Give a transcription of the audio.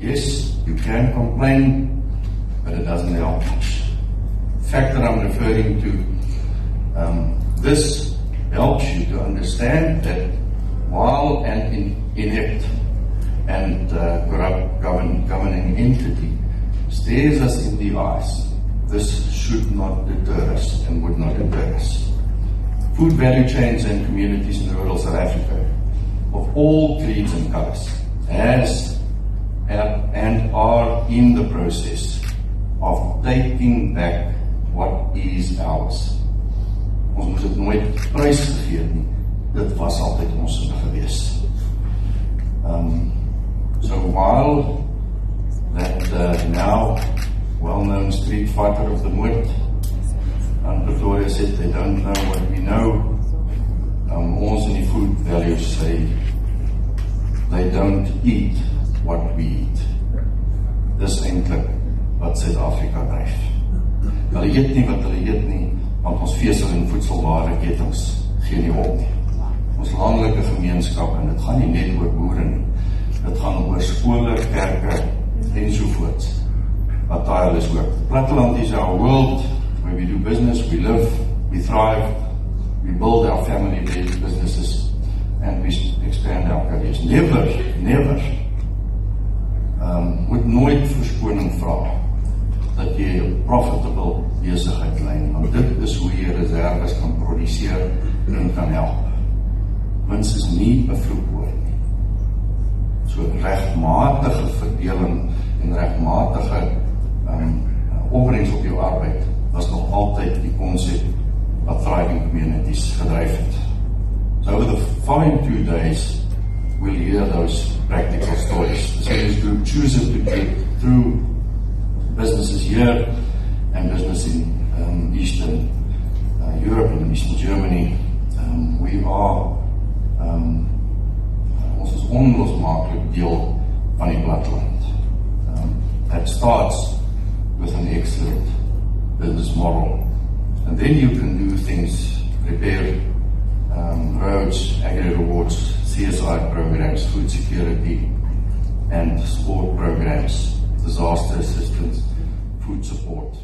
Yes, you can complain, but it doesn't help. The fact that I'm referring to um, this helps you to understand that while an in, inept and uh, corrupt govern, governing entity stares us in the eyes, this should not deter us and would not deter us. Food value chains and communities in rural South Africa of all creeds and colors has in the process of taking back what is ours. Ons moet dit nooit prys gegee nie. Dit was altyd ons se gewees. Um so while that uh, now well-known street fighter of the moed and Pretoria said they don't know what we know um, ons in die food values say they don't eat what we eat. Dis eintlik wat Suid-Afrika dryf. Hulle eet nie wat hulle eet nie, want ons vesel en voedselware kettinge gee nie op nie. Ons landelike gemeenskap en dit gaan nie net oor boere nie. Dit gaan oor skole, kerke en so voort. Wat daai is ook. Platteland is our world we do business, we live, we thrive, we build our family businesses and we expand our careers. Never, never nooit verskoning vra dat jy 'n profitable besigheid lei want dit is hoe jy reserves kan produseer en kan help. Mens is nie 'n vloekwoord nie. So regmatige verdeling en regmatige um opbrengs op jou arbeid was nog altyd die konsep wat thriving communities gedryf het. So over the following two days we'll hear those practical stories. The Sales Group chooses to get through businesses here and business in um, Eastern uh, Europe and Eastern Germany. Um, we are um, ons is onlosmaaklik deel van die platteland. Um, that starts with an excellent business model. And then you can do things, repair um, roads, agri rewards, CSI programs, food security, and sport programs, disaster assistance, food support.